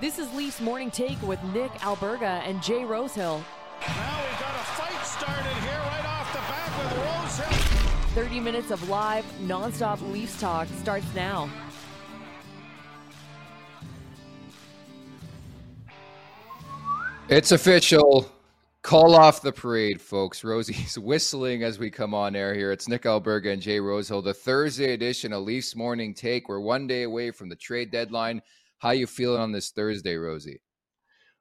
This is Leafs Morning Take with Nick Alberga and Jay Rosehill. Now we've got a fight started here right off the bat with Rosehill. 30 minutes of live, nonstop Leafs talk starts now. It's official. Call off the parade, folks. Rosie's whistling as we come on air here. It's Nick Alberga and Jay Rosehill, the Thursday edition of Leafs Morning Take. We're one day away from the trade deadline. How you feeling on this Thursday, Rosie?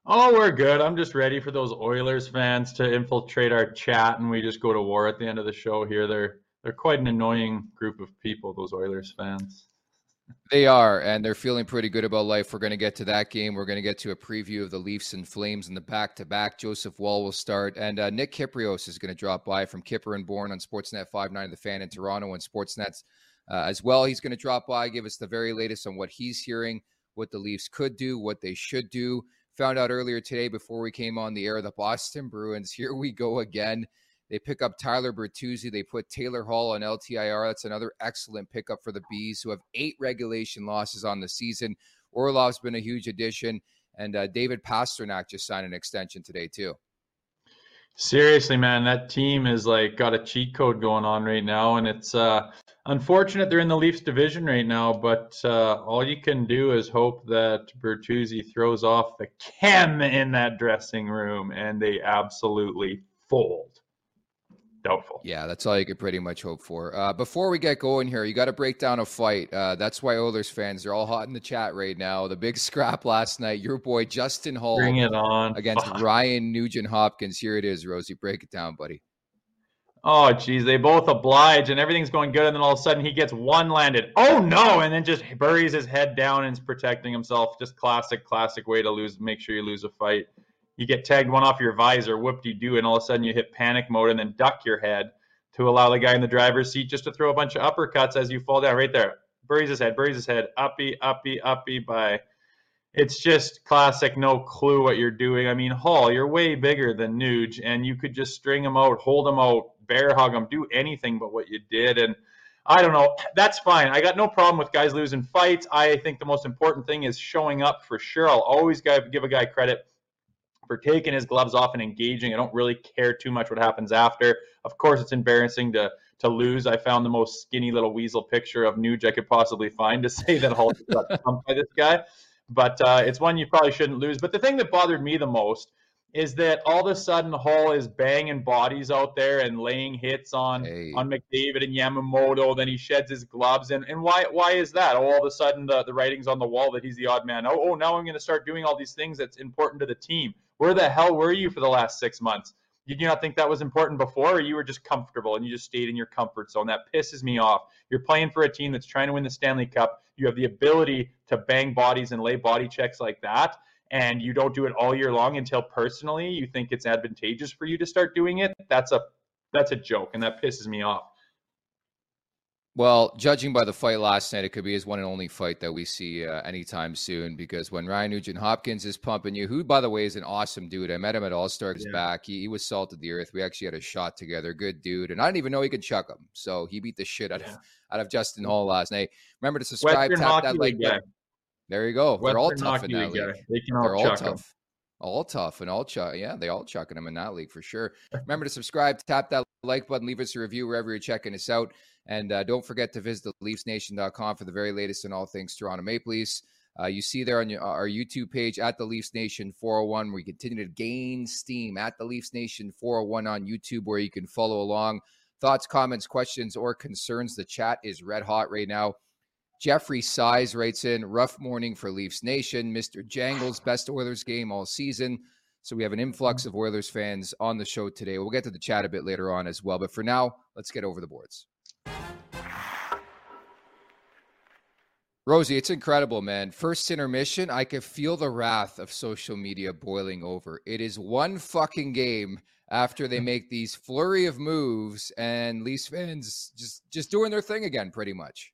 Oh, we're good. I'm just ready for those Oilers fans to infiltrate our chat and we just go to war at the end of the show here. They're they're quite an annoying group of people, those Oilers fans. They are, and they're feeling pretty good about life. We're going to get to that game. We're going to get to a preview of the Leafs and Flames in the back to back. Joseph Woll will start, and uh, Nick Kypreos is going to drop by from Kipper and Bourne on Sportsnet 59 The Fan in Toronto and Sportsnet's uh, as well. He's going to drop by, give us the very latest on what he's hearing, what the Leafs could do, what they should do. Found out earlier today before we came on the air, the Boston Bruins, here we go again. They pick up Tyler Bertuzzi. They put Taylor Hall on LTIR. That's another excellent pickup for the Bees, who have eight regulation losses on the season. Orlov's been a huge addition, and uh, David Pastrnak just signed an extension today too. Seriously, man, that team is like got a cheat code going on right now, and it's uh, unfortunate they're in the Leafs division right now. But uh, all you can do is hope that Bertuzzi throws off the chem in that dressing room, and they absolutely fold doubtful. Yeah, that's all you could pretty much hope for. Uh, before we get going here, you got to break down a fight. Uh, that's why Oilers fans are all hot in the chat right now. The big scrap last night. Your boy Justin Holl Bring it on. against Fuck. Ryan Nugent Hopkins. Here it is, Rosie. Break it down, buddy. Oh, geez, they both oblige, and everything's going good, and then all of a sudden he gets one landed. Oh no! And then just buries his head down and is protecting himself. Just classic, classic way to lose. Make sure you lose a fight. You get tagged one off your visor, whoop de do, and all of a sudden you hit panic mode and then duck your head to allow the guy in the driver's seat just to throw a bunch of uppercuts as you fall down. Right there, buries his head, buries his head, uppy, uppy, uppy. By it's just classic. No clue what you're doing. I mean, Holl, you're way bigger than Nuge, and you could just string him out, hold him out, bear hug him, do anything but what you did. And I don't know. That's fine. I got no problem with guys losing fights. I think the most important thing is showing up for sure. I'll always give a guy credit for taking his gloves off and engaging. I don't really care too much what happens after. Of course, it's embarrassing to to lose. I found the most skinny little weasel picture of Nuge I could possibly find to say that Hulk got pumped by this guy. But uh, it's one you probably shouldn't lose. But the thing that bothered me the most is that all of a sudden Holl is banging bodies out there and laying hits on Hey. on McDavid and Yamamoto. Then he sheds his gloves, and and why why is that? Oh, all of a sudden the the writing's on the wall that he's the odd man. Oh, oh now I'm going to start doing all these things that's important to the team. Where the hell were you for the last six months? Did you not think that was important before, or you were just comfortable and you just stayed in your comfort zone? That pisses me off. You're playing for a team that's trying to win the Stanley Cup. You have the ability to bang bodies and lay body checks like that and you don't do it all year long until personally you think it's advantageous for you to start doing it that's a that's a joke and that pisses me off Well, judging by the fight last night, it could be his one and only fight that we see uh, anytime soon. Because when Ryan Nugent Hopkins is pumping you, who by the way is an awesome dude, I met him at All Stars Yeah. back. He, he was salt of the earth. We actually had a shot together. Good dude, and I didn't even know he could chuck him. So he beat the shit out Yeah. of out of Justin Holl last night. Remember to subscribe, Western tap Hockey that like button. There you go. They're all tough in that League they can They're all all chuck 'em. tough. All tough and all chuck. Yeah, they all chucking them in that league for sure. Remember to subscribe, tap that like button, leave us a review wherever you're checking us out. And uh, don't forget to visit theleafsnation.com for the very latest on all things Toronto Maple Leafs. Uh, you see there on your, our YouTube page at the Leafs Nation 401, where you continue to gain steam at the Leafs Nation 401 on YouTube, where you can follow along. Thoughts, comments, questions, or concerns. The chat is red hot right now. Jeffrey Size writes in, rough morning for Leafs Nation. Mr. Jangles, best Oilers game all season. So we have an influx of Oilers fans on the show today. We'll get to the chat a bit later on as well. But for now, let's get over the boards. Rosie, it's incredible, man. First intermission, I could feel the wrath of social media boiling over. It is one fucking game after they make these flurry of moves and Leafs fans just just doing their thing again, pretty much.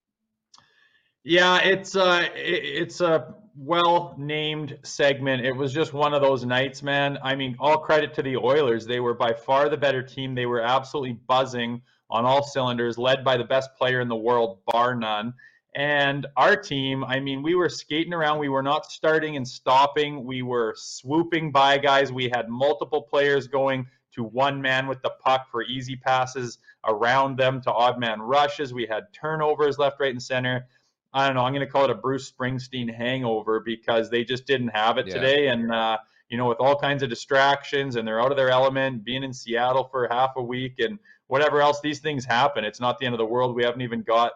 Yeah, it's uh it, it's a well named segment. It was just one of those nights, man. I mean, all credit to the Oilers. They were by far the better team. They were absolutely buzzing on all cylinders, led by the best player in the world, bar none. And our team, I mean, we were skating around. We were not starting and stopping. We were swooping by guys. We had multiple players going to one man with the puck for easy passes around them to odd man rushes. We had turnovers left, right, and center. I don't know. I'm going to call it a Bruce Springsteen hangover because they just didn't have it Yeah. today. And, uh, you know, with all kinds of distractions and they're out of their element, being in Seattle for half a week and whatever else, these things happen. It's not the end of the world. We haven't even got,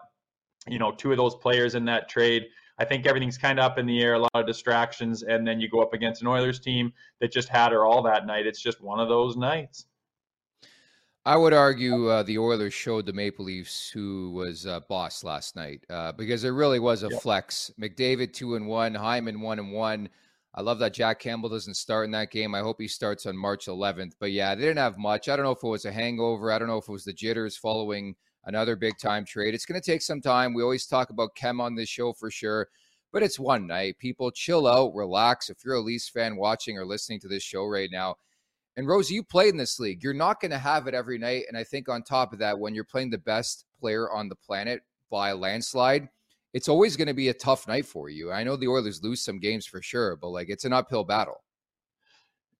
you know, two of those players in that trade. I think everything's kind of up in the air, a lot of distractions. And then you go up against an Oilers team that just had her all that night. It's just one of those nights. I would argue uh, the Oilers showed the Maple Leafs who was uh, boss last night uh, because it really was a Yep. flex. McDavid two and one, Hyman one and one. I love that Jack Campbell doesn't start in that game. I hope he starts on March 11th. But yeah, they didn't have much. I don't know if it was a hangover. I don't know if it was the jitters following another big time trade. It's going to take some time. We always talk about Kem on this show for sure, but it's one night. People chill out, relax. If you're a Leafs fan watching or listening to this show right now, and Rosie, you played in this league. You're not going to have it every night. And I think on top of that, when you're playing the best player on the planet by a landslide, it's always going to be a tough night for you. I know the Oilers lose some games for sure, but like it's an uphill battle.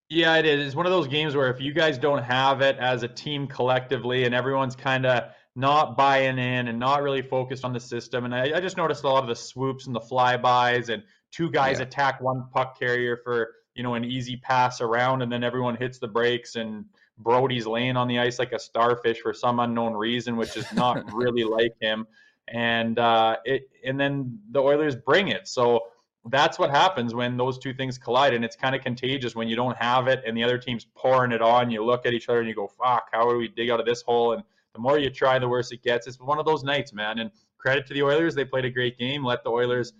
Yeah, it is. It's one of those games where if you guys don't have it as a team collectively and everyone's kind of not buying in and not really focused on the system, and I, I just noticed a lot of the swoops and the flybys and two guys Yeah. attack one puck carrier for you know an easy pass around, and then everyone hits the brakes and Brody's laying on the ice like a starfish for some unknown reason, which is not really like him. And uh, it and then the Oilers bring it. So that's what happens when those two things collide. And it's kind of contagious when you don't have it and the other team's pouring it on. You look at each other and you go fuck how do we dig out of this hole? And the more you try the worse it gets. It's one of those nights man. And credit to the oilers. They played a great game. Let the oilers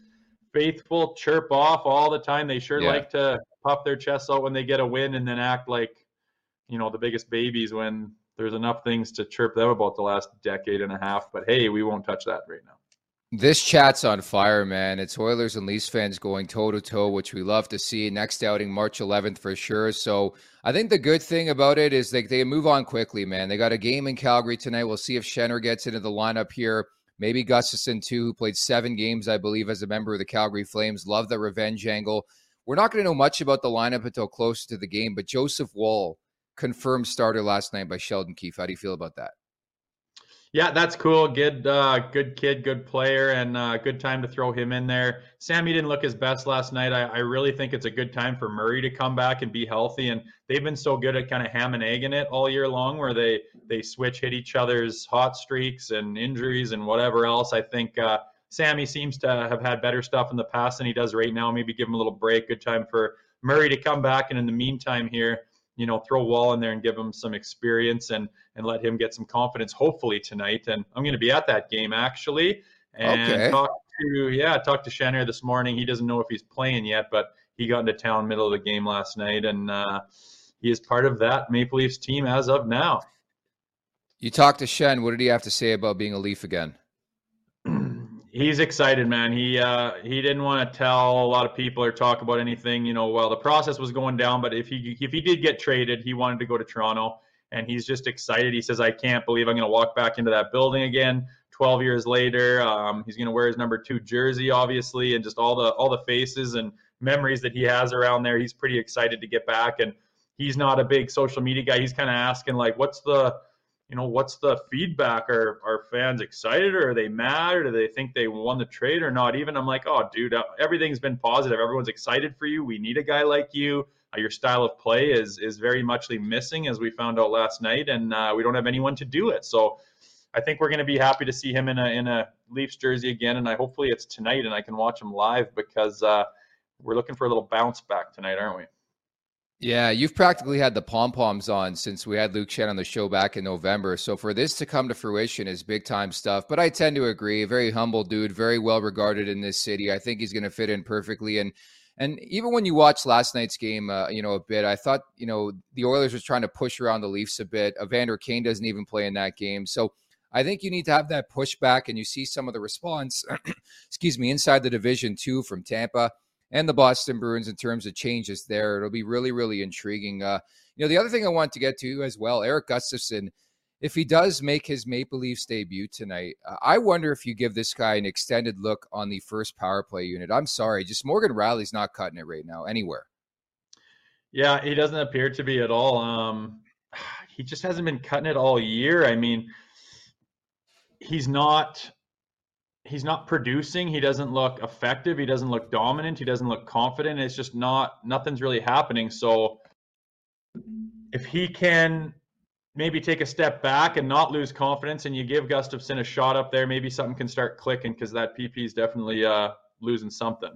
faithful chirp off all the time. They sure Yeah. like to puff their chests out when they get a win and then act like you know the biggest babies when there's enough things to chirp them about the last decade and a half but hey we won't touch that right now This chat's on fire, man. It's Oilers and Leafs fans going toe to toe, which we love to see. Next outing, March 11th for sure. So I think the good thing about it is like they move on quickly, man. They got a game in Calgary tonight. We'll see if Schenner gets into the lineup here. Maybe Gustafsson too, who played seven games, I believe, as a member of the Calgary Flames. Love the revenge angle. We're not going to know much about the lineup until closer to the game, but Joseph Woll confirmed starter last night by Sheldon Keefe. How do you feel about that? Yeah, that's cool. Good, uh, good kid, good player, and uh, good time to throw him in there. Sammy didn't look his best last night. I, I, really think it's a good time for Murray to come back and be healthy. And they've been so good at kind of ham and egging it all year long, where they they switch hit each other's hot streaks and injuries and whatever else. I think uh, Sammy seems to have had better stuff in the past than he does right now. Maybe give him a little break. Good time for Murray to come back, and in the meantime here you know, throw Woll in there and give him some experience and and let him get some confidence. Hopefully tonight, and I'm going to be at that game actually. And okay. talk to yeah, talk to Shanner this morning. He doesn't know if he's playing yet, but he got into town middle of the game last night, and uh, he is part of that Maple Leafs team as of now. You talked to Shen. What did he have to say about being a Leaf again? He's excited, man. He uh, he didn't want to tell a lot of people or talk about anything, you know, while the process was going down. But if he if he did get traded, he wanted to go to Toronto, and he's just excited. He says, "I can't believe I'm going to walk back into that building again." 12 years later, um, he's going to wear his number two jersey, obviously, and just all the all the faces and memories that he has around there. He's pretty excited to get back, and he's not a big social media guy. He's kind of asking like, "What's the you know, what's the feedback? Are are fans excited or are they mad or do they think they won the trade or not? Even I'm like, oh, dude, uh, everything's been positive. Everyone's excited for you. We need a guy like you. Uh, your style of play is is very muchly missing, as we found out last night, and uh, we don't have anyone to do it. So. I think we're going to be happy to see him in a in a Leafs jersey again, and I hopefully it's tonight and I can watch him live because uh, we're looking for a little bounce back tonight, aren't we? Yeah, you've practically had the pom poms on since we had Luke Schenn on the show back in November. So for this to come to fruition is big time stuff. But I tend to agree. Very humble dude, very well regarded in this city. I think he's going to fit in perfectly. And and even when you watch last night's game, uh, you know a bit, I thought you know the Oilers was trying to push around the Leafs a bit. Evander Kane doesn't even play in that game, so I think you need to have that pushback, and you see some of the response. excuse me, inside the division too from Tampa and the Boston Bruins in terms of changes there. It'll be really, really intriguing. Uh, you know, the other thing I want to get to as well, Eric Gustafsson, if he does make his Maple Leafs debut tonight, uh, I wonder if you give this guy an extended look on the first power play unit. I'm sorry, just Morgan Rielly's not cutting it right now anywhere. Yeah, he doesn't appear to be at all. Um, he just hasn't been cutting it all year. I mean, he's not he's not producing. He doesn't look effective. He doesn't look dominant. He doesn't look confident. It's just not nothing's really happening. So if he can maybe take a step back and not lose confidence, and you give Gustafsson a shot up there, maybe something can start clicking because that PP is definitely uh, losing something.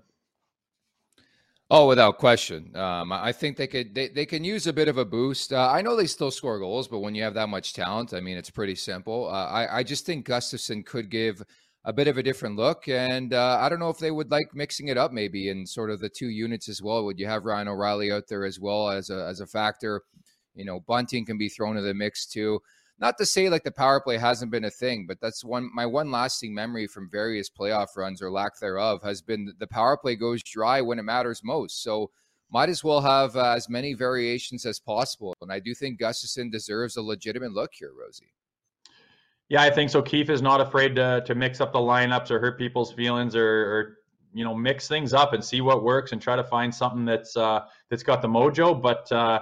Oh, without question. Um, I think they could they, they can use a bit of a boost. Uh, I know they still score goals, but when you have that much talent, I mean, it's pretty simple. Uh, I I just think Gustafsson could give a bit of a different look. And uh, I don't know if they would like mixing it up maybe in sort of the two units as well. Would you have Ryan O'Reilly out there as well as a, as a factor? You know, Bunting can be thrown in the mix too. Not to say like the power play hasn't been a thing, but that's one my one lasting memory from various playoff runs or lack thereof has been the power play goes dry when it matters most. So might as well have uh, as many variations as possible. And I do think Gustafsson deserves a legitimate look here, Rosie. Yeah, I think so. Keefe is not afraid to to mix up the lineups or hurt people's feelings or, or you know mix things up and see what works and try to find something that's uh, that's got the mojo. But uh,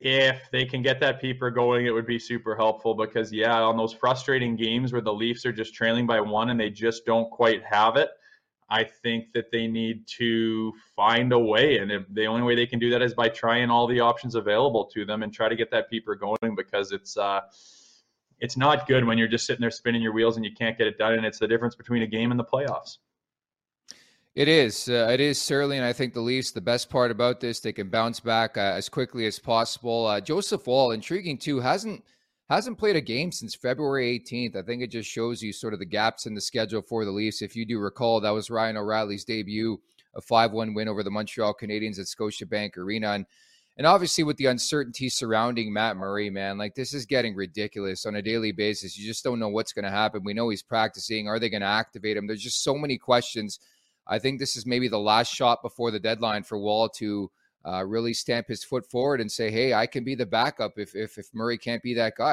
if they can get that peeper going, it would be super helpful because yeah, on those frustrating games where the Leafs are just trailing by one and they just don't quite have it. I think that they need to find a way, and if, the only way they can do that is by trying all the options available to them and try to get that peeper going because it's uh, it's not good when you're just sitting there spinning your wheels and you can't get it done. And it's the difference between a game and the playoffs. It is. Uh, it is certainly, and I think the Leafs. The best part about this, they can bounce back uh, as quickly as possible. Uh, Joseph Woll, intriguing too, hasn't hasn't played a game since February 18th. I think it just shows you sort of the gaps in the schedule for the Leafs. If you do recall, that was Ryan O'Reilly's debut, a 5-1 win over the Montreal Canadiens at Scotiabank Arena, and and obviously, with the uncertainty surrounding Matt Murray, man, like this is getting ridiculous on a daily basis. You just don't know what's going to happen. We know he's practicing. Are they going to activate him? There's just so many questions. I think this is maybe the last shot before the deadline for Woll to uh, really stamp his foot forward and say, "Hey, I can be the backup if if, if Murray can't be that guy."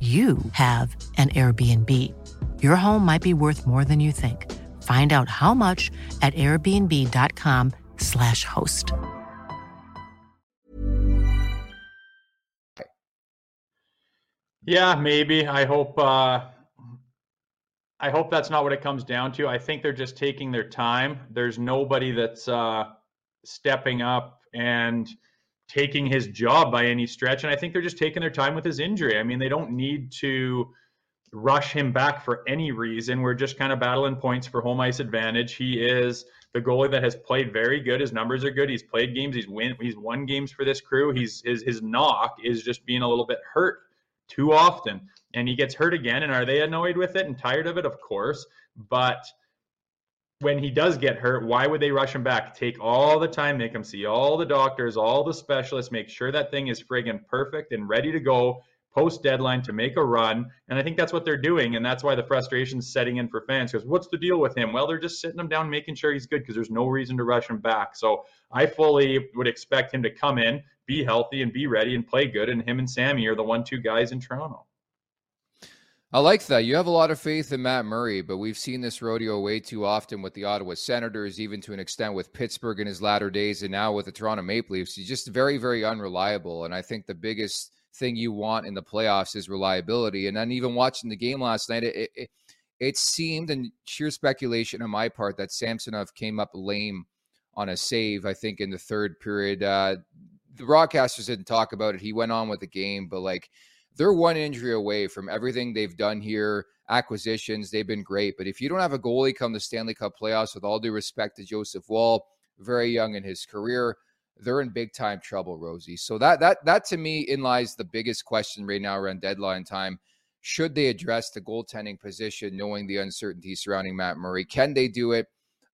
you have an Airbnb. Your home might be worth more than you think. Find out how much at airbnb.com/slash host. Yeah, maybe. I hope uh I hope that's not what it comes down to. I think they're just taking their time. There's nobody that's uh stepping up and taking his job by any stretch. And I think they're just taking their time with his injury. I mean, they don't need to rush him back for any reason. We're just kind of battling points for home ice advantage. He is the goalie that has played very good. His numbers are good. He's played games. He's win. He's won games for this crew. He's his his knock is just being a little bit hurt too often, and he gets hurt again. And are they annoyed with it and tired of it? Of course, but when he does get hurt, why would they rush him back? Take all the time, make him see all the doctors, all the specialists, make sure that thing is friggin' perfect and ready to go post deadline to make a run. And I think that's what they're doing. And that's why the frustration's setting in for fans because what's the deal with him? Well, they're just sitting him down, making sure he's good because there's no reason to rush him back. So I fully would expect him to come in, be healthy, and be ready and play good. And him and Sammy are the one two guys in Toronto. I like that. You have a lot of faith in Matt Murray, but we've seen this rodeo way too often with the Ottawa Senators, even to an extent with Pittsburgh in his latter days, and now with the Toronto Maple Leafs. He's just very, very unreliable. And I think the biggest thing you want in the playoffs is reliability. And then even watching the game last night, it, it, it seemed, and sheer speculation on my part, that Samsonov came up lame on a save, I think, in the third period. Uh, the broadcasters didn't talk about it. He went on with the game, but like, they're one injury away from everything they've done here. Acquisitions, they've been great. But if you don't have a goalie come the Stanley Cup playoffs, with all due respect to Joseph Woll, very young in his career, they're in big time trouble, Rosie. So that that that to me in lies the biggest question right now around deadline time. Should they address the goaltending position, knowing the uncertainty surrounding Matt Murray? Can they do it?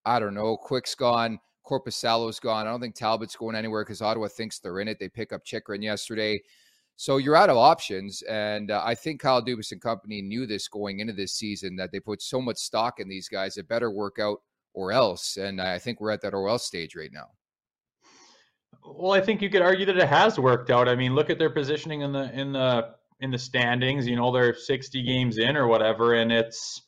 I don't know. Quick's gone. Korpisalo's gone. I don't think Talbot's going anywhere because Ottawa thinks they're in it. They pick up Chychrun yesterday. So you're out of options. And uh, I think Kyle Dubas and company knew this going into this season that they put so much stock in these guys. It better work out or else. And I think we're at that or else stage right now. Well, I think you could argue that it has worked out. I mean, look at their positioning in the in the in the standings. You know, they're 60 games in or whatever, and it's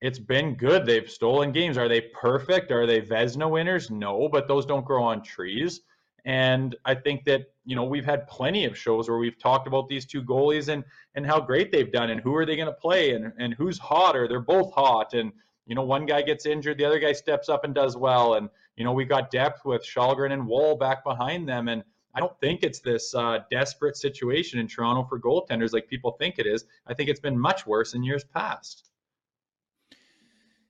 it's been good. They've stolen games. Are they perfect? Are they Vezina winners? No, but those don't grow on trees. And I think that, you know, we've had plenty of shows where we've talked about these two goalies and and how great they've done and who are they going to play and, and who's hotter. They're both hot. And, you know, one guy gets injured, the other guy steps up and does well. And, you know, we got depth with Källgren and Woll back behind them. And I don't think it's this uh, desperate situation in Toronto for goaltenders like people think it is. I think it's been much worse in years past.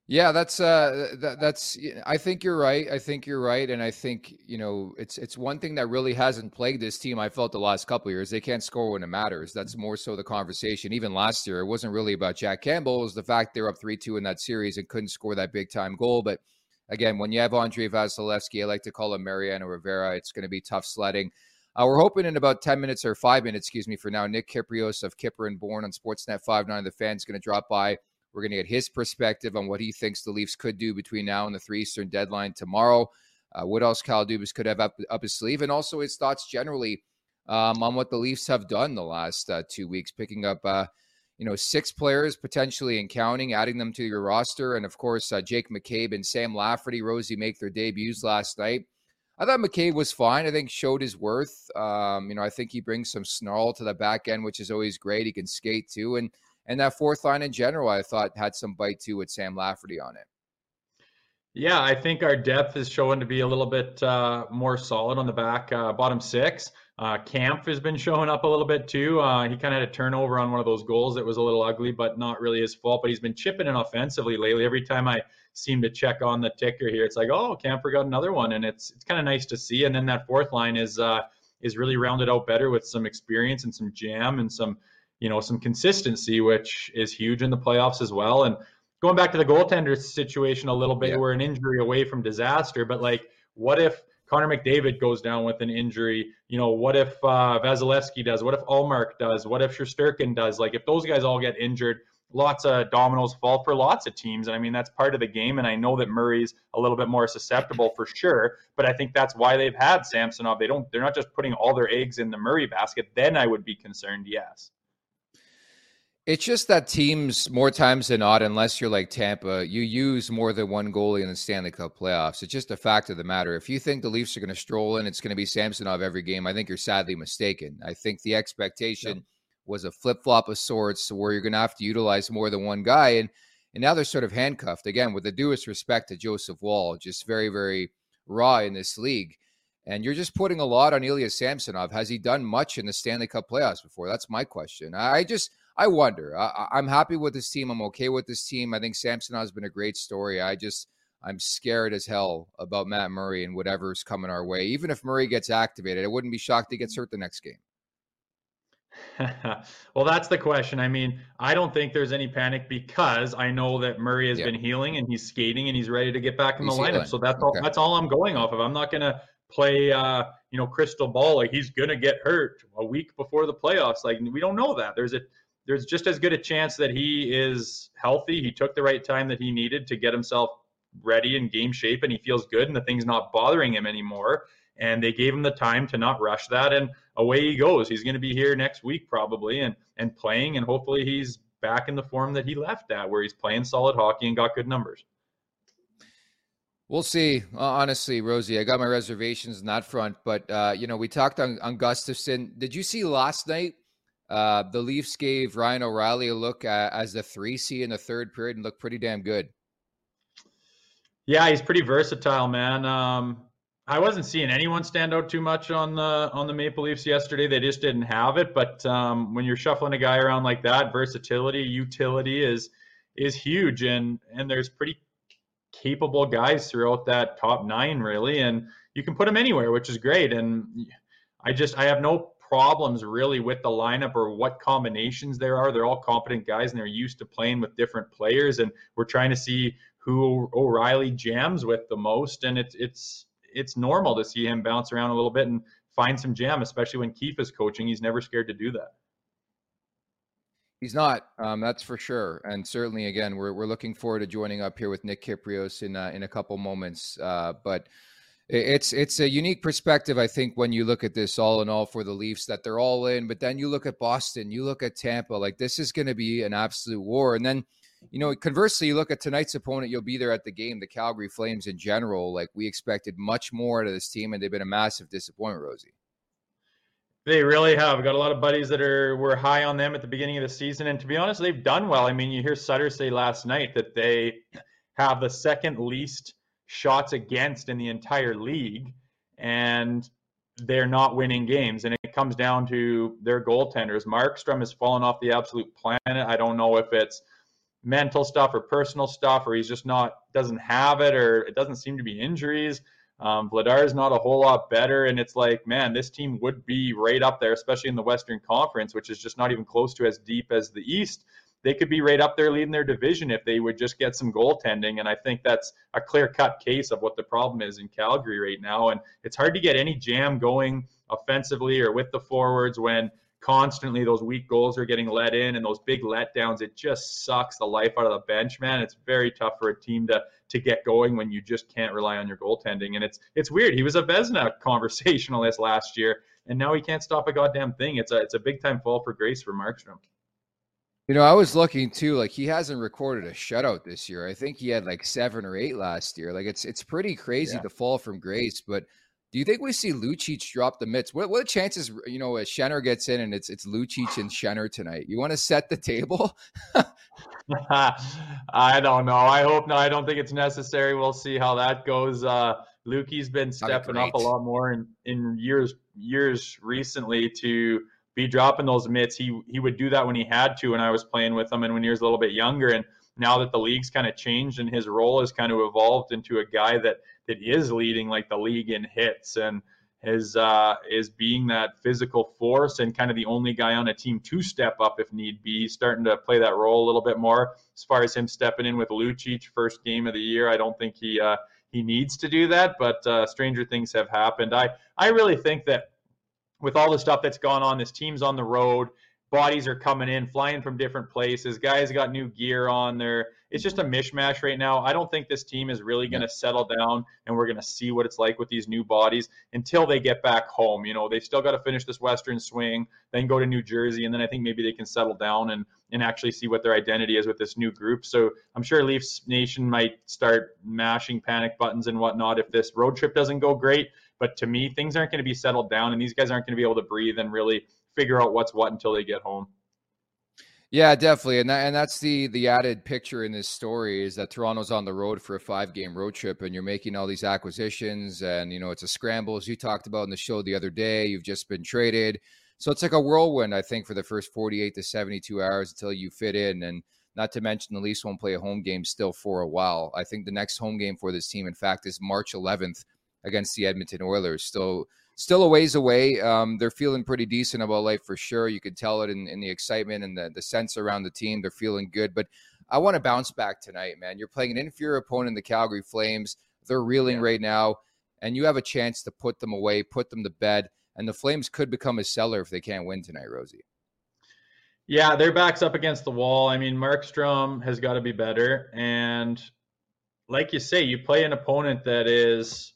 Yeah, that's uh that, that's I think you're right. I think you're right and I think, you know, it's it's one thing that really hasn't plagued this team I felt the last couple years. They can't score when it matters. That's more so the conversation. Even last year, it wasn't really about Jack Campbell, it was the fact they're up 3-2 in that series and couldn't score that big time goal, but again, when you have Andrei Vasilevskiy, I like to call him Mariano Rivera, it's going to be tough sledding. Uh, we're hoping in about 10 minutes or 5 minutes, excuse me, for now, Nick Kypreos of Kipper and Bourne on Sportsnet 5-9, the fans going to drop by we're going to get his perspective on what he thinks the Leafs could do between now and the 3 Eastern deadline tomorrow. Uh, what else Kyle Dubas could have up, up his sleeve, and also his thoughts generally um, on what the Leafs have done the last uh, two weeks, picking up, uh, you know, six players potentially and counting, adding them to your roster. And of course, uh, Jake McCabe and Sam Lafferty, Rosie make their debuts last night. I thought McCabe was fine. I think showed his worth. Um, you know, I think he brings some snarl to the back end, which is always great. He can skate too. And and that fourth line in general, I thought had some bite too with Sam Lafferty on it. Yeah, I think our depth is showing to be a little bit uh, more solid on the back uh, bottom six. Uh, Kampf has been showing up a little bit too. Uh, he kind of had a turnover on one of those goals that was a little ugly, but not really his fault. But he's been chipping in offensively lately. Every time I seem to check on the ticker here, it's like, oh, Kampfer got another one, and it's it's kind of nice to see. And then that fourth line is uh, is really rounded out better with some experience and some jam and some you know, some consistency, which is huge in the playoffs as well. And going back to the goaltender situation a little bit, yeah. we're an injury away from disaster, but like, what if Connor McDavid goes down with an injury? You know, what if uh, Vasilevskiy does? What if Ullmark does? What if Shesterkin does? Like, if those guys all get injured, lots of dominoes fall for lots of teams. And I mean, that's part of the game. And I know that Murray's a little bit more susceptible for sure, but I think that's why they've had Samsonov. They don't, they're not just putting all their eggs in the Murray basket. Then I would be concerned, yes. It's just that teams, more times than not, unless you're like Tampa, you use more than one goalie in the Stanley Cup playoffs. It's just a fact of the matter. If you think the Leafs are going to stroll in, it's going to be Samsonov every game, I think you're sadly mistaken. I think the expectation was a flip flop of sorts where you're going to have to utilize more than one guy. And, and now they're sort of handcuffed. Again, with the due respect to Joseph Woll, just very, very raw in this league. And you're just putting a lot on Ilya Samsonov. Has he done much in the Stanley Cup playoffs before? That's my question. I just – I wonder. I, am happy with this team. I'm okay with this team. I think Samson has been a great story. I just I'm scared as hell about Matt Murray and whatever's coming our way. Even if Murray gets activated, I wouldn't be shocked he gets hurt the next game. well, that's the question. I mean, I don't think there's any panic because I know that Murray has yeah. been healing and he's skating and he's ready to get back in he's the lineup. Healing. So that's all. Okay. That's all I'm going off of. I'm not gonna play, uh, you know, crystal ball like he's gonna get hurt a week before the playoffs. Like we don't know that. There's a there's just as good a chance that he is healthy. He took the right time that he needed to get himself ready in game shape and he feels good and the thing's not bothering him anymore. And they gave him the time to not rush that and away he goes. He's going to be here next week probably and and playing and hopefully he's back in the form that he left at where he's playing solid hockey and got good numbers. We'll see. Honestly, Rosie, I got my reservations in that front, but uh, you know, we talked on, on Gustafsson. Did you see last night uh, the Leafs gave Ryan O'Reilly a look at, as the three C in the third period and looked pretty damn good. Yeah, he's pretty versatile, man. Um, I wasn't seeing anyone stand out too much on the on the Maple Leafs yesterday. They just didn't have it. But um, when you're shuffling a guy around like that, versatility, utility is is huge, and and there's pretty capable guys throughout that top nine, really, and you can put them anywhere, which is great. And I just I have no problems really with the lineup or what combinations there are. They're all competent guys and they're used to playing with different players. And we're trying to see who O'Reilly jams with the most. And it's it's it's normal to see him bounce around a little bit and find some jam, especially when Keefe is coaching. He's never scared to do that. He's not. Um, that's for sure. And certainly, again, we're we're looking forward to joining up here with Nick Kypreos in uh, in a couple moments. Uh, but it's it's a unique perspective, I think, when you look at this all in all for the Leafs that they're all in. But then you look at Boston, you look at Tampa, like this is going to be an absolute war. And then, you know, conversely, you look at tonight's opponent, you'll be there at the game, the Calgary Flames in general. Like we expected much more out of this team, and they've been a massive disappointment, Rosie. They really have. I've got a lot of buddies that are were high on them at the beginning of the season, and to be honest, they've done well. I mean, you hear Sutter say last night that they have the second least shots against in the entire league, and they're not winning games. And it comes down to their goaltenders. Markstrom has fallen off the absolute planet. I don't know if it's mental stuff or personal stuff, or he's just not doesn't have it, or it doesn't seem to be injuries. Um, Vladar is not a whole lot better, and it's like, man, this team would be right up there, especially in the Western Conference, which is just not even close to as deep as the East. They could be right up there leading their division if they would just get some goaltending, and I think that's a clear-cut case of what the problem is in Calgary right now. And it's hard to get any jam going offensively or with the forwards when constantly those weak goals are getting let in and those big letdowns. It just sucks the life out of the bench, man. It's very tough for a team to to get going when you just can't rely on your goaltending. And it's it's weird. He was a Vezina conversationalist last year, and now he can't stop a goddamn thing. It's a it's a big time fall for grace for Markstrom. You know, I was looking too. Like he hasn't recorded a shutout this year. I think he had like seven or eight last year. Like it's it's pretty crazy yeah. to fall from grace, but do you think we see Lucic drop the mitts? What what chances you know as Schenner gets in and it's it's Lucic and Schenner tonight? You want to set the table? I don't know. I hope not. I don't think it's necessary. We'll see how that goes. Uh, Lukey's been stepping up a lot more in, in years years recently to be dropping those mitts. He he would do that when he had to when I was playing with him and when he was a little bit younger. And now that the league's kind of changed and his role has kind of evolved into a guy that that is leading like the league in hits and is uh, is being that physical force and kind of the only guy on a team to step up if need be. Starting to play that role a little bit more. As far as him stepping in with Lucic first game of the year, I don't think he uh, he needs to do that. But uh, stranger things have happened. I I really think that with all the stuff that's gone on, this team's on the road bodies are coming in, flying from different places. Guys got new gear on there. It's just a mishmash right now. I don't think this team is really going to settle down and we're going to see what it's like with these new bodies until they get back home. You know, they still got to finish this Western swing, then go to New Jersey, and then I think maybe they can settle down and and actually see what their identity is with this new group. So I'm sure Leafs Nation might start mashing panic buttons and whatnot if this road trip doesn't go great. But to me, things aren't going to be settled down, and these guys aren't going to be able to breathe and really figure out what's what until they get home. Yeah, definitely, and that, and that's the the added picture in this story is that Toronto's on the road for a five game road trip, and you're making all these acquisitions, and you know it's a scramble as you talked about in the show the other day. You've just been traded, so it's like a whirlwind, I think, for the first 48 to 72 hours until you fit in, and not to mention the Leafs won't play a home game still for a while. I think the next home game for this team, in fact, is March 11th against the Edmonton Oilers. So still a ways away. Um, they're feeling pretty decent about life for sure. You could tell it in, in the excitement and the, the sense around the team. They're feeling good. But I want to bounce back tonight, man. You're playing an inferior opponent, the Calgary Flames. They're reeling yeah. right now, and you have a chance to put them away, put them to bed. And the Flames could become a seller if they can't win tonight, Rosie. Yeah, their back's up against the wall. I mean, Markstrom has got to be better. And like you say, you play an opponent that is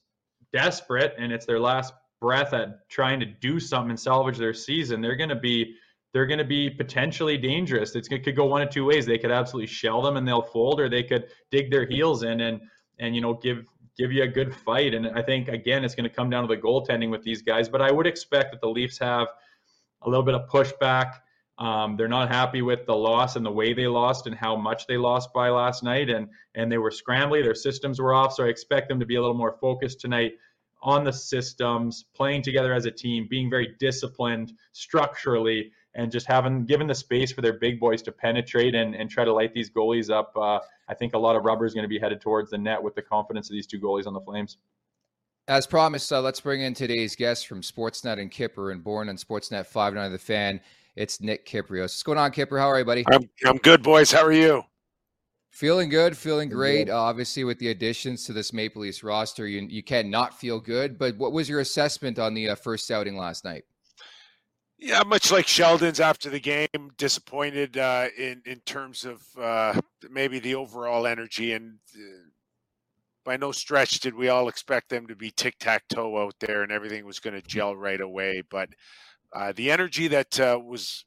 desperate and it's their last breath at trying to do something and salvage their season, they're going to be they're going to be potentially dangerous. It's, it could go one of two ways. They could absolutely shell them and they'll fold, or they could dig their heels in and and you know give give you a good fight. And I think again, it's going to come down to the goaltending with these guys. But I would expect that the Leafs have a little bit of pushback. Um, they're not happy with the loss and the way they lost and how much they lost by last night, and and they were scrambly. Their systems were off, so I expect them to be a little more focused tonight on the systems, playing together as a team, being very disciplined structurally, and just having given the space for their big boys to penetrate and, and try to light these goalies up. Uh, I think a lot of rubber is going to be headed towards the net with the confidence of these two goalies on the Flames. As promised, uh, let's bring in today's guest from Sportsnet and Kipper and Bourne on Sportsnet Five Nine The Fan. It's Nick Kypreos. What's going on, Kipper? How are you, buddy? I'm, I'm good, boys. How are you? Feeling good, feeling great. Uh, obviously, with the additions to this Maple Leafs roster, you you cannot feel good. But what was your assessment on the uh, first outing last night? Yeah, much like Sheldon's after the game, disappointed uh, in in terms of uh, maybe the overall energy, and uh, by no stretch did we all expect them to be tic tac toe out there and everything was going to gel right away. But uh, the energy that was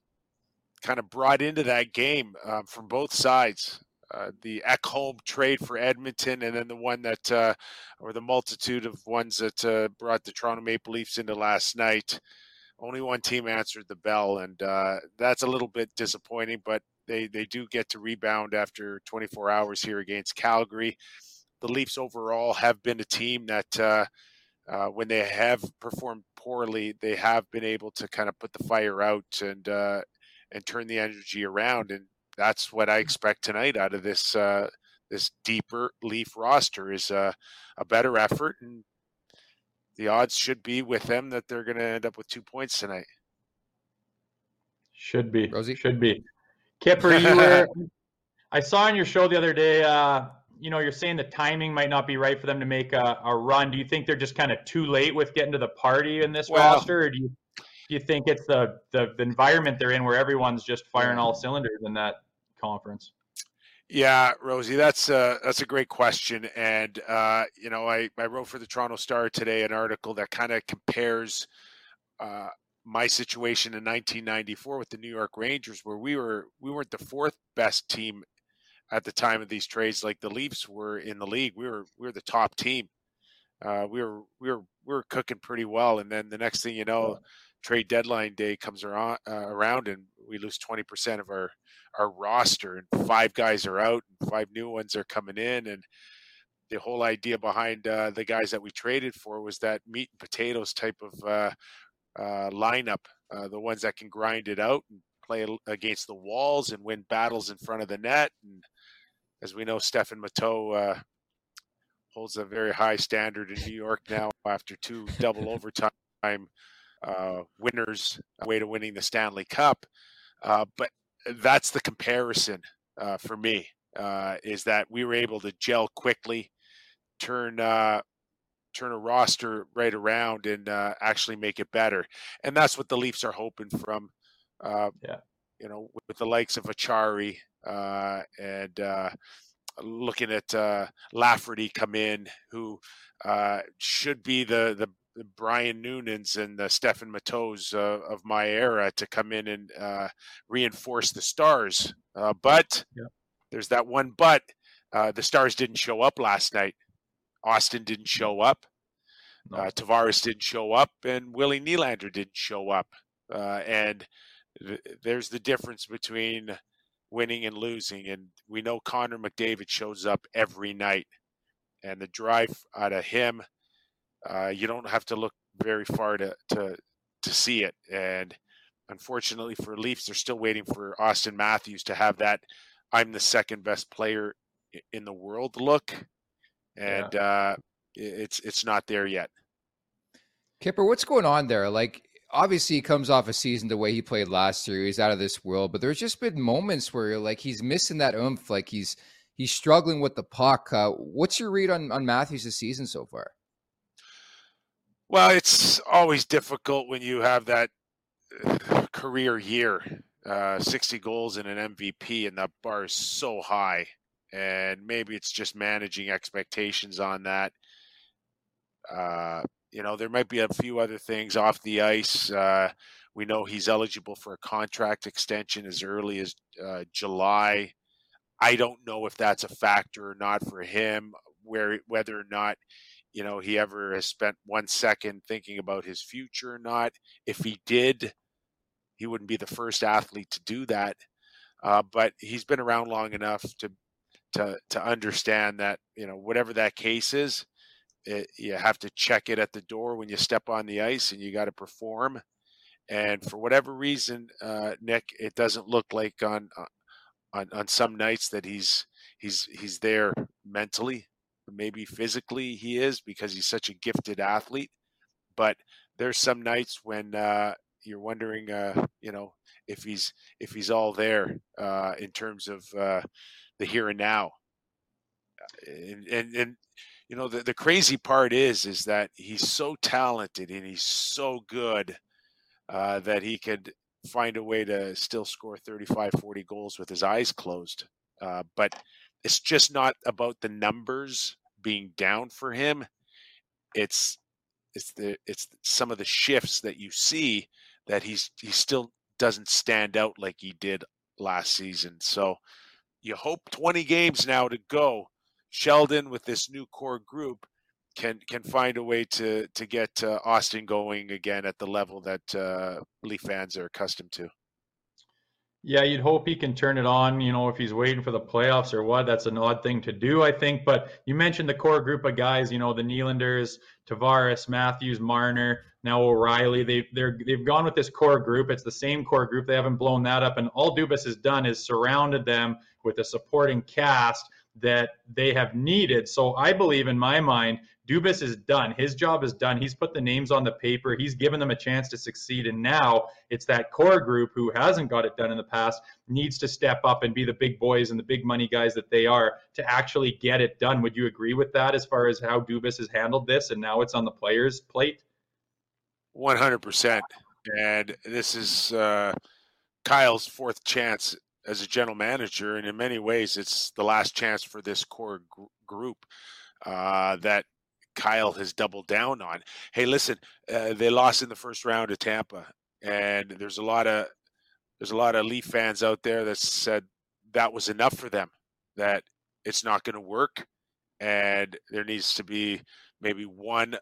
kind of brought into that game from both sides uh, the Ekholm trade for Edmonton, and then the one that, uh, or the multitude of ones that uh, brought the Toronto Maple Leafs into last night. Only one team answered the bell, and uh, that's a little bit disappointing. But they they do get to rebound after 24 hours here against Calgary. The Leafs overall have been a team that. Uh, when they have performed poorly, they have been able to kind of put the fire out and and turn the energy around. And that's what I expect tonight out of this uh, this deeper Leaf roster is a, a better effort, and the odds should be with them that they're going to end up with two points tonight. Should be. Rosie? Should be. Kipper, you were. I saw on your show the other day. Uh, you know, you're saying the timing might not be right for them to make a, a run. Do you think they're just kind of too late with getting to the party in this Well- roster, or do you do you think it's the, the the environment they're in where everyone's just firing all cylinders in that conference? Yeah, Rosie, that's a that's a great question, and uh, you know, I I wrote for the Toronto Star today an article that kind of compares uh, my situation in 1994 with the New York Rangers, where we were we weren't the fourth best team at the time of these trades, like the Leafs were in the league. We were we were the top team. Uh, we were we were we were cooking pretty well, and then the next thing you know, trade deadline day comes around, uh, around and we lose 20% of our our roster and five guys are out and five new ones are coming in and the whole idea behind uh, the guys that we traded for was that meat and potatoes type of uh, uh, lineup uh, the ones that can grind it out and play against the walls and win battles in front of the net and as we know Stéphane Matteau uh, holds a very high standard in New York now after two double overtime uh, winners way to winning the Stanley Cup. Uh, but that's the comparison uh, for me uh, is that we were able to gel quickly, turn uh, turn a roster right around, and uh, actually make it better. And that's what the Leafs are hoping from. Uh, Yeah. You know, with the likes of Acciari and uh, looking at uh, Lafferty come in, who uh, should be the the the Brian Noonans and the Stéphane Matteaus uh, of my era to come in and uh, reinforce the Stars. Uh, but Yeah. there's that one but. Uh, the Stars didn't show up last night. Austin didn't show up. No. Uh, Tavares didn't show up, and Willie Nylander didn't show up. Uh, and th- there's the difference between winning and losing. And we know Connor McDavid shows up every night, and the drive out of him uh, you don't have to look very far to to to see it. And unfortunately for Leafs, they're still waiting for Austin Matthews to have that "I'm the second best player in the world" look, and uh, it's it's not there yet. Kipper, what's going on there? Like, obviously, he comes off a season the way he played last year. He's out of this world, but there's just been moments where like he's missing that oomph. Like he's he's struggling with the puck. Uh, what's your read on on Matthews season so far? Well, it's always difficult when you have that uh, career year, uh, 60 goals and an MVP, and that bar is so high. And maybe it's just managing expectations on that. Uh, you know, there might be a few other things off the ice. Uh, we know he's eligible for a contract extension as early as uh, July. I don't know if that's a factor or not for him, where whether or not you know he ever has spent one second thinking about his future or not. If he did, he wouldn't be the first athlete to do that. Uh, but he's been around long enough to to to understand that you know whatever that case is, it, you have to check it at the door when you step on the ice, and you got to perform. And for whatever reason, uh, Nick, it doesn't look like on uh, on on some nights that he's he's he's there mentally maybe physically he is because he's such a gifted athlete but there's some nights when uh, you're wondering uh, you know if he's if he's all there uh, in terms of uh, the here and now and and, and you know the, the crazy part is is that he's so talented and he's so good uh, that he could find a way to still score 35 40 goals with his eyes closed. Uh, but it's just not about the numbers being down for him. It's it's the it's some of the shifts that you see that he's he still doesn't stand out like he did last season. So you hope 20 games now to go sheldon with this new core group can can find a way to to get uh, austin going again at the level that uh, leaf fans are accustomed to Yeah, you'd hope he can turn it on, you know, if he's waiting for the playoffs or what. That's an odd thing to do, I think. But you mentioned the core group of guys, you know, the Nylanders, Tavares, Matthews, Marner. now O'Reilly. They they're they've gone with this core group. It's the same core group. They haven't blown that up, and all Dubas has done is surrounded them with a supporting cast that they have needed. So I believe in my mind, Dubas is done. His job is done. He's put the names on the paper. He's given them a chance to succeed. And now it's that core group who hasn't got it done in the past needs to step up and be the big boys and the big money guys that they are to actually get it done. Would you agree with that as far as how Dubas has handled this? And now it's on the players' plate? 100%. And this is uh, Kyle's fourth chance as a general manager. And in many ways, it's the last chance for this core gr- group uh, that Kyle has doubled down on. Hey, listen, uh, they lost in the first round to Tampa. And there's a lot of there's a lot of Leaf fans out there that said that was enough for them, that it's not going to work, and there needs to be maybe one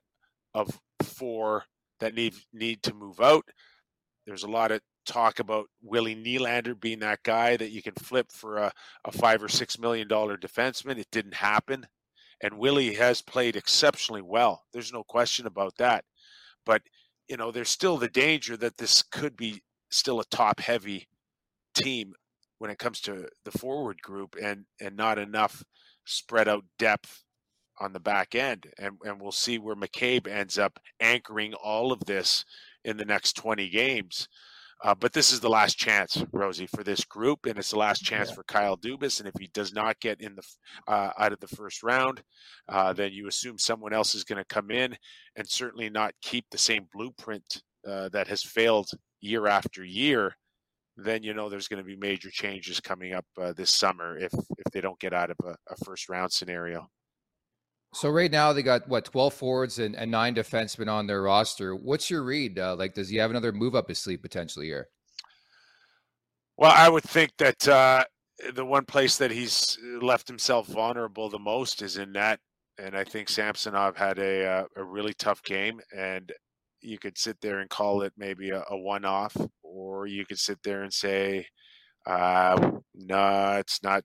of four that need need to move out. There's a lot of talk about Willie Nylander being that guy that you can flip for a, a five or six million dollar defenseman. It didn't happen. And Willie has played exceptionally well. There's no question about that. But, you know, there's still the danger that this could be still a top heavy team when it comes to the forward group and and not enough spread out depth on the back end. And, and we'll see where McCabe ends up anchoring all of this in the next 20 games. Uh, but this is the last chance, Rosie, for this group, and it's the last chance yeah. for Kyle Dubas. And if he does not get in the uh, out of the first round, uh, then you assume someone else is going to come in, and certainly not keep the same blueprint uh, that has failed year after year. Then you know there's going to be major changes coming up uh, this summer if if they don't get out of a, a first round scenario. So right now they got what twelve forwards and, and nine defensemen on their roster. What's your read? Uh, like, does he have another move up his sleeve potentially here? Well, I would think that uh, the one place that he's left himself vulnerable the most is in net, and I think Samsonov had a uh, a really tough game, and you could sit there and call it maybe a, a one off, or you could sit there and say, uh, "No, it's not."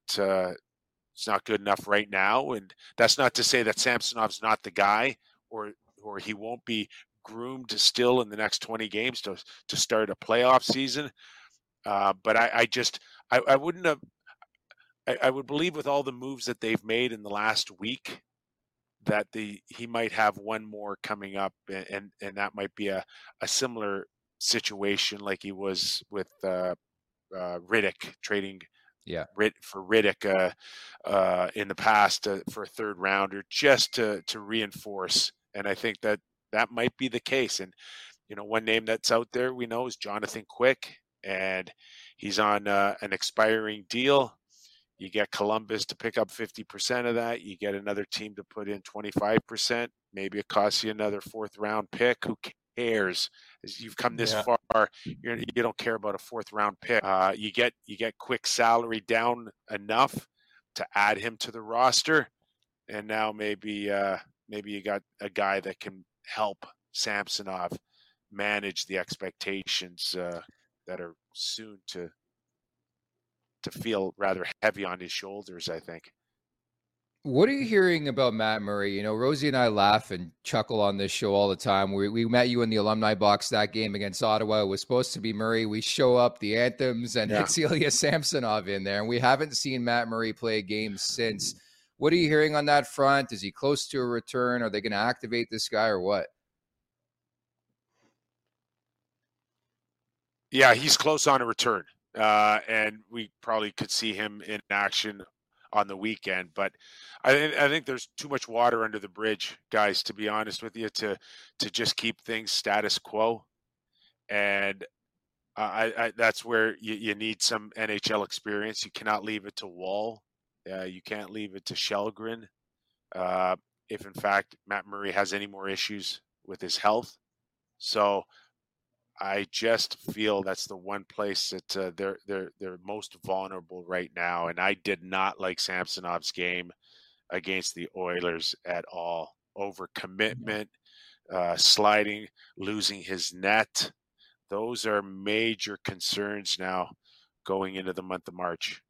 It's not good enough right now. And that's not to say that Samsonov's not the guy or or he won't be groomed still in the next 20 games to to start a playoff season. Uh, but I, I just I, I, wouldn't have I, I, would believe with all the moves that they've made in the last week that the he might have one more coming up and and, and that might be a, a similar situation like he was with uh, uh, Rittich trading yeah, for Rittich uh, uh, in the past uh, for a third rounder just to to reinforce. And I think that that might be the case. And you know, one name that's out there we know is Jonathan Quick, and he's on uh, an expiring deal. You get Columbus to pick up 50% of that. You get another team to put in 25%. Maybe it costs you another fourth round pick. Who cares? You've come this yeah. far. You're, you do not care about a fourth round pick. Uh, you get you get quick salary down enough to add him to the roster, and now maybe uh, maybe you got a guy that can help Samsonov manage the expectations uh, that are soon to to feel rather heavy on his shoulders. I think. What are you hearing about Matt Murray? You know, Rosie and I laugh and chuckle on this show all the time. We, we met you in the alumni box that game against Ottawa. It was supposed to be Murray. We show up, the anthems, and yeah. Ilya Samsonov in there. And we haven't seen Matt Murray play a game since. What are you hearing on that front? Is he close to a return? Are they going to activate this guy or what? Yeah, he's close on a return. Uh, and we probably could see him in action on the weekend. But I, I think there's too much water under the bridge, guys. To be honest with you, to to just keep things status quo, and I, I that's where you, you need some NHL experience. You cannot leave it to Woll. Uh, you can't leave it to Källgren. Uh, if in fact Matt Murray has any more issues with his health, so I just feel that's the one place that uh, they're they're they're most vulnerable right now. And I did not like Samsonov's game against the Oilers at all. Over commitment, uh, sliding, losing his net. Those are major concerns now going into the month of March.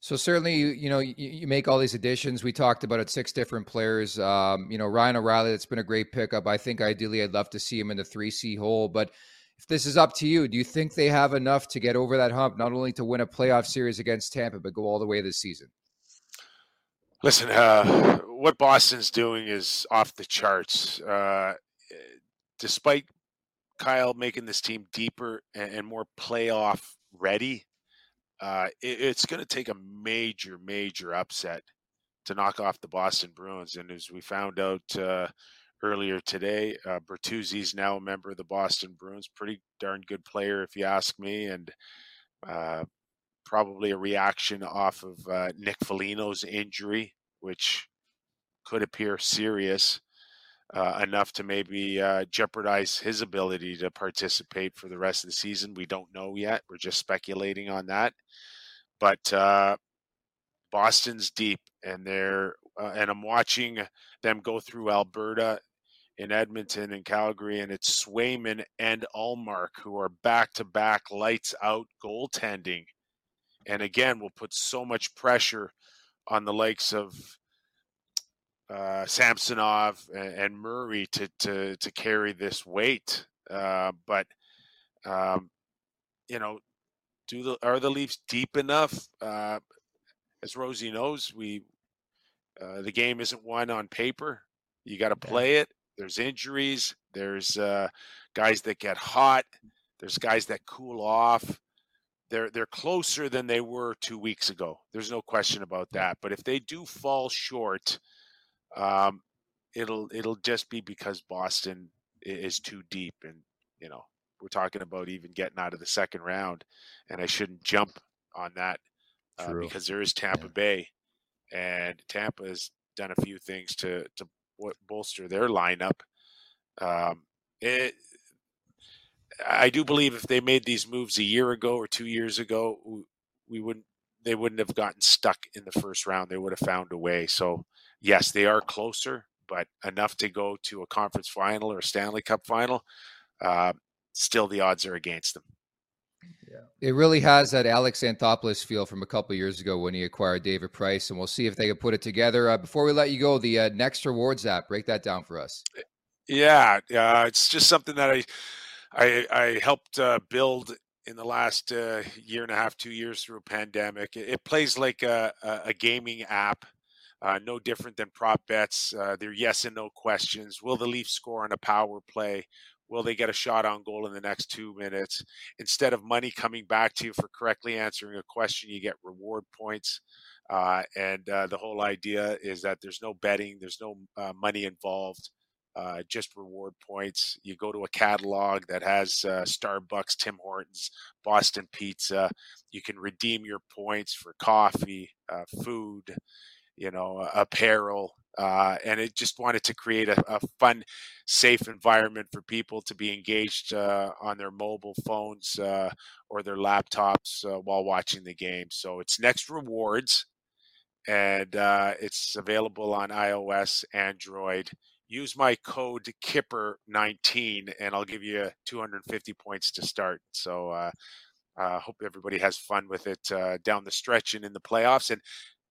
So certainly, you know, you, you, make all these additions. We talked about it, six different players. Um, you know, Ryan O'Reilly, that's been a great pickup. I think ideally, I'd love to see him in the three C hole. But if this is up to you, do you think they have enough to get over that hump, not only to win a playoff series against Tampa, but go all the way this season? Listen, uh, what Boston's doing is off the charts. Uh, despite Kyle making this team deeper and more playoff ready, uh, it, it's going to take a major, major upset to knock off the Boston Bruins. And as we found out uh, earlier today, uh, Bertuzzi's now a member of the Boston Bruins. Pretty darn good player, if you ask me, and uh, probably a reaction off of uh, Nick Foligno's injury, which could appear serious. Uh, enough to maybe uh, jeopardize his ability to participate for the rest of the season. We don't know yet. We're just speculating on that. But uh, Boston's deep, and they're uh, and I'm watching them go through Alberta, in Edmonton and Calgary, and it's Swayman and Ullmark who are back to back lights out goaltending, and again will put so much pressure on the likes of uh, Samsonov and, and, Murray to to to carry this weight. Uh, but um, you know, do the are the Leafs deep enough? Uh, as Rosie knows, we uh, the game isn't won on paper. You got to play it. There's injuries. There's uh, guys that get hot. There's guys that cool off. They're they're closer than they were two weeks ago. There's no question about that. But if they do fall short, um, it'll it'll just be because Boston is too deep, and you know we're talking about even getting out of the second round, and I shouldn't jump on that uh, because there is Tampa yeah. Bay, and Tampa has done a few things to to bolster their lineup. Um, it, I do believe if they made these moves a year ago or two years ago, we wouldn't they wouldn't have gotten stuck in the first round. They would have found a way. So yes, they are closer, but enough to go to a conference final or a Stanley Cup final. Uh, still, the odds are against them. Yeah. It really has that Alex Anthopoulos feel from a couple years ago when he acquired David Price, and we'll see if they can put it together. Uh, before we let you go, the uh, next rewards app, break that down for us. Yeah, uh, it's just something that I I, I helped uh, build in the last uh, year and a half, two years through a pandemic. It, it plays like a, a gaming app. Uh, no different than prop bets. Uh, they're yes and no questions. Will the Leafs score on a power play? Will they get a shot on goal in the next two minutes? Instead of money coming back to you for correctly answering a question, you get reward points. Uh, and uh, the whole idea is that there's no betting, there's no uh, money involved, uh, just reward points. You go to a catalog that has Starbucks, Tim Hortons, Boston Pizza. You can redeem your points for coffee, food, you know, apparel, uh, and it just wanted to create a, a, fun, safe environment for people to be engaged uh, on their mobile phones uh, or their laptops uh, while watching the game. So it's Next Rewards, and uh, it's available on iOS, Android. Use my code Kipper19, and I'll give you 250 points to start. So. Uh, hope everybody has fun with it down the stretch and in the playoffs. And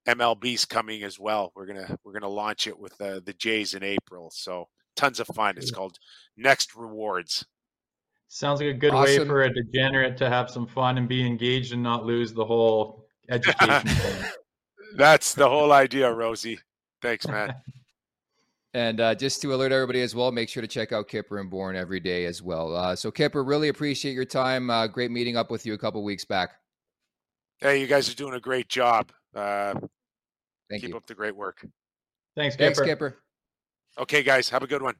MLB's coming as well. We're gonna we're gonna launch it with uh, the Jays in April. So tons of fun. It's called Next Rewards. Sounds like a good awesome. way for a degenerate to have some fun and be engaged and not lose the whole education. That's the whole idea, Rosie. Thanks, man. And uh, just to alert everybody as well, make sure to check out Kipper and Bourne every day as well. Uh, so, Kipper, really appreciate your time. Uh, great meeting up with you a couple weeks back. Hey, you guys are doing a great job. Thank Keep you. up the great work. Thanks, Kipper. Thanks, Kipper. Okay, guys, have a good one.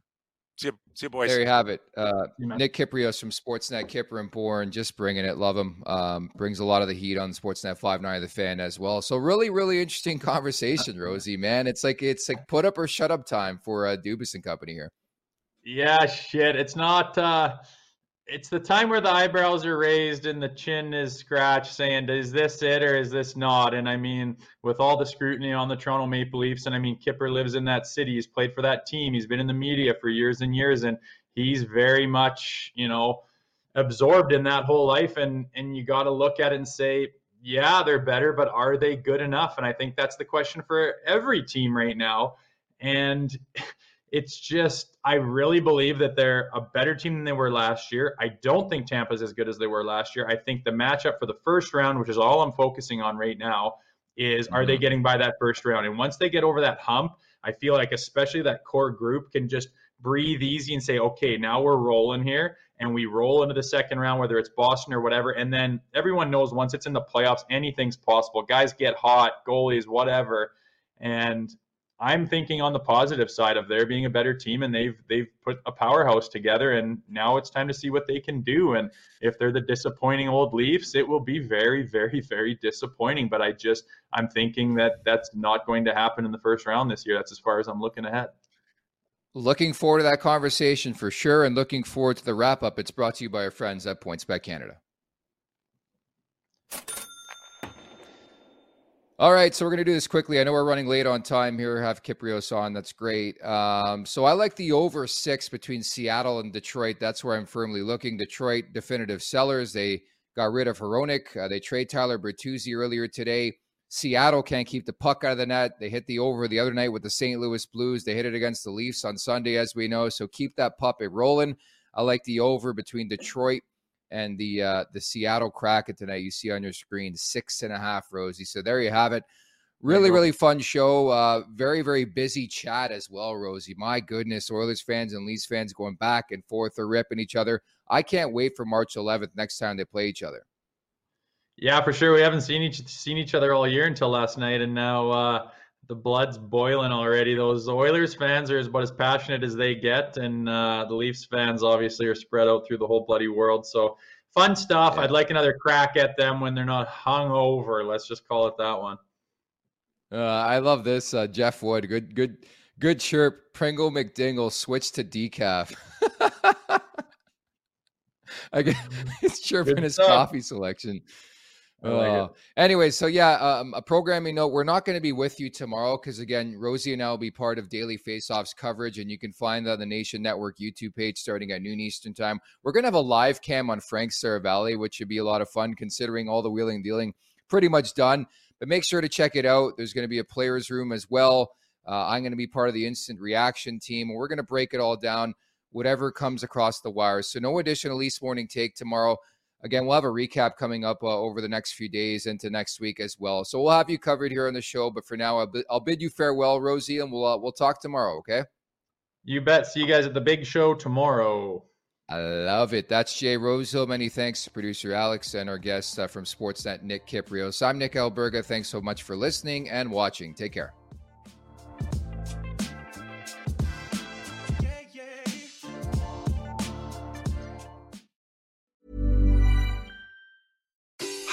See you, see you boys. There you have it. Uh, Nick Kypreos from Sportsnet, Kipper and Bourne, just bringing it. Love him. Um, brings a lot of the heat on Sportsnet 590 The Fan as well. So really, really interesting conversation, Rosie, man. It's like it's like put up or shut up time for uh, Dubas and company here. Yeah, shit. It's not uh it's the time where the eyebrows are raised and the chin is scratched saying is this it or is this not and i mean with all the scrutiny on the toronto maple leafs and i mean kipper lives in that city he's played for that team he's been in the media for years and years and he's very much you know absorbed in that whole life and and you got to look at it and say yeah, they're better, but are they good enough? And I think that's the question for every team right now. And it's just, I really believe that they're a better team than they were last year. I don't think Tampa's as good as they were last year. I think the matchup for the first round, which is all I'm focusing on right now, is are mm-hmm. they getting by that first round? And once they get over that hump, I feel like especially that core group can just breathe easy and say, okay, now we're rolling here. And we roll into the second round, whether it's Boston or whatever. And then everyone knows once it's in the playoffs, anything's possible. Guys get hot, goalies, whatever. And I'm thinking on the positive side of there being a better team and they've they've put a powerhouse together and now it's time to see what they can do and if they're the disappointing old Leafs it will be very very very disappointing but I just I'm thinking that that's not going to happen in the first round this year that's as far as I'm looking ahead. Looking forward to that conversation for sure and looking forward to the wrap up. It's brought to you by our friends at PointsBet Canada. All right, so we're going to do this quickly. I know we're running late on time here. Have Kypreos on. That's great. Um, so I like the over six between Seattle and Detroit. That's where I'm firmly looking. Detroit definitive sellers. They got rid of Hronek. Uh, they trade Tyler Bertuzzi earlier today. Seattle can't keep the puck out of the net. They hit the over the other night with the St. Louis Blues. They hit it against the Leafs on Sunday, as we know. So keep that puppet rolling. I like the over between Detroit and the uh, the Seattle Kraken tonight. You see on your screen six and a half, Rosie. So there you have it. Really, really fun show. Uh, very, very busy chat as well, Rosie. My goodness, Oilers fans and Leafs fans going back and forth are ripping each other. I can't wait for March 11th next time they play each other. Yeah, for sure. We haven't seen each seen each other all year until last night, and now uh, the blood's boiling already. Those Oilers fans are about as passionate as they get, and uh, the Leafs fans obviously are spread out through the whole bloody world. So fun stuff. Yeah. I'd like another crack at them when they're not hung over. Let's just call it that one. Uh, I love this, uh, Jeff Wood. Good, good, good chirp. Pringle McDingle switch to decaf. I get he's chirping his coffee selection. Uh, anyway, so yeah, um, a programming note. We're not going to be with you tomorrow because, again, Rosie and I will be part of Daily Faceoffs coverage, and you can find that on the Nation Network YouTube page starting at noon Eastern Time. We're going to have a live cam on Frank Seravalli, which should be a lot of fun considering all the wheeling and dealing pretty much done. But make sure to check it out. There's going to be a players' room as well. Uh, I'm going to be part of the instant reaction team, and we're going to break it all down, whatever comes across the wires. So, no additional Leafs Morning Take tomorrow. Again, we'll have a recap coming up uh, over the next few days into next week as well. So we'll have you covered here on the show. But for now, I'll, I'll bid you farewell, Rosie, and we'll uh, we'll talk tomorrow. Okay. You bet. See you guys at the big show tomorrow. I love it. That's Jay Rosehill. Many thanks to producer Alex and our guest uh, from Sportsnet, Nick Kypreos. I'm Nick Alberga. Thanks so much for listening and watching. Take care.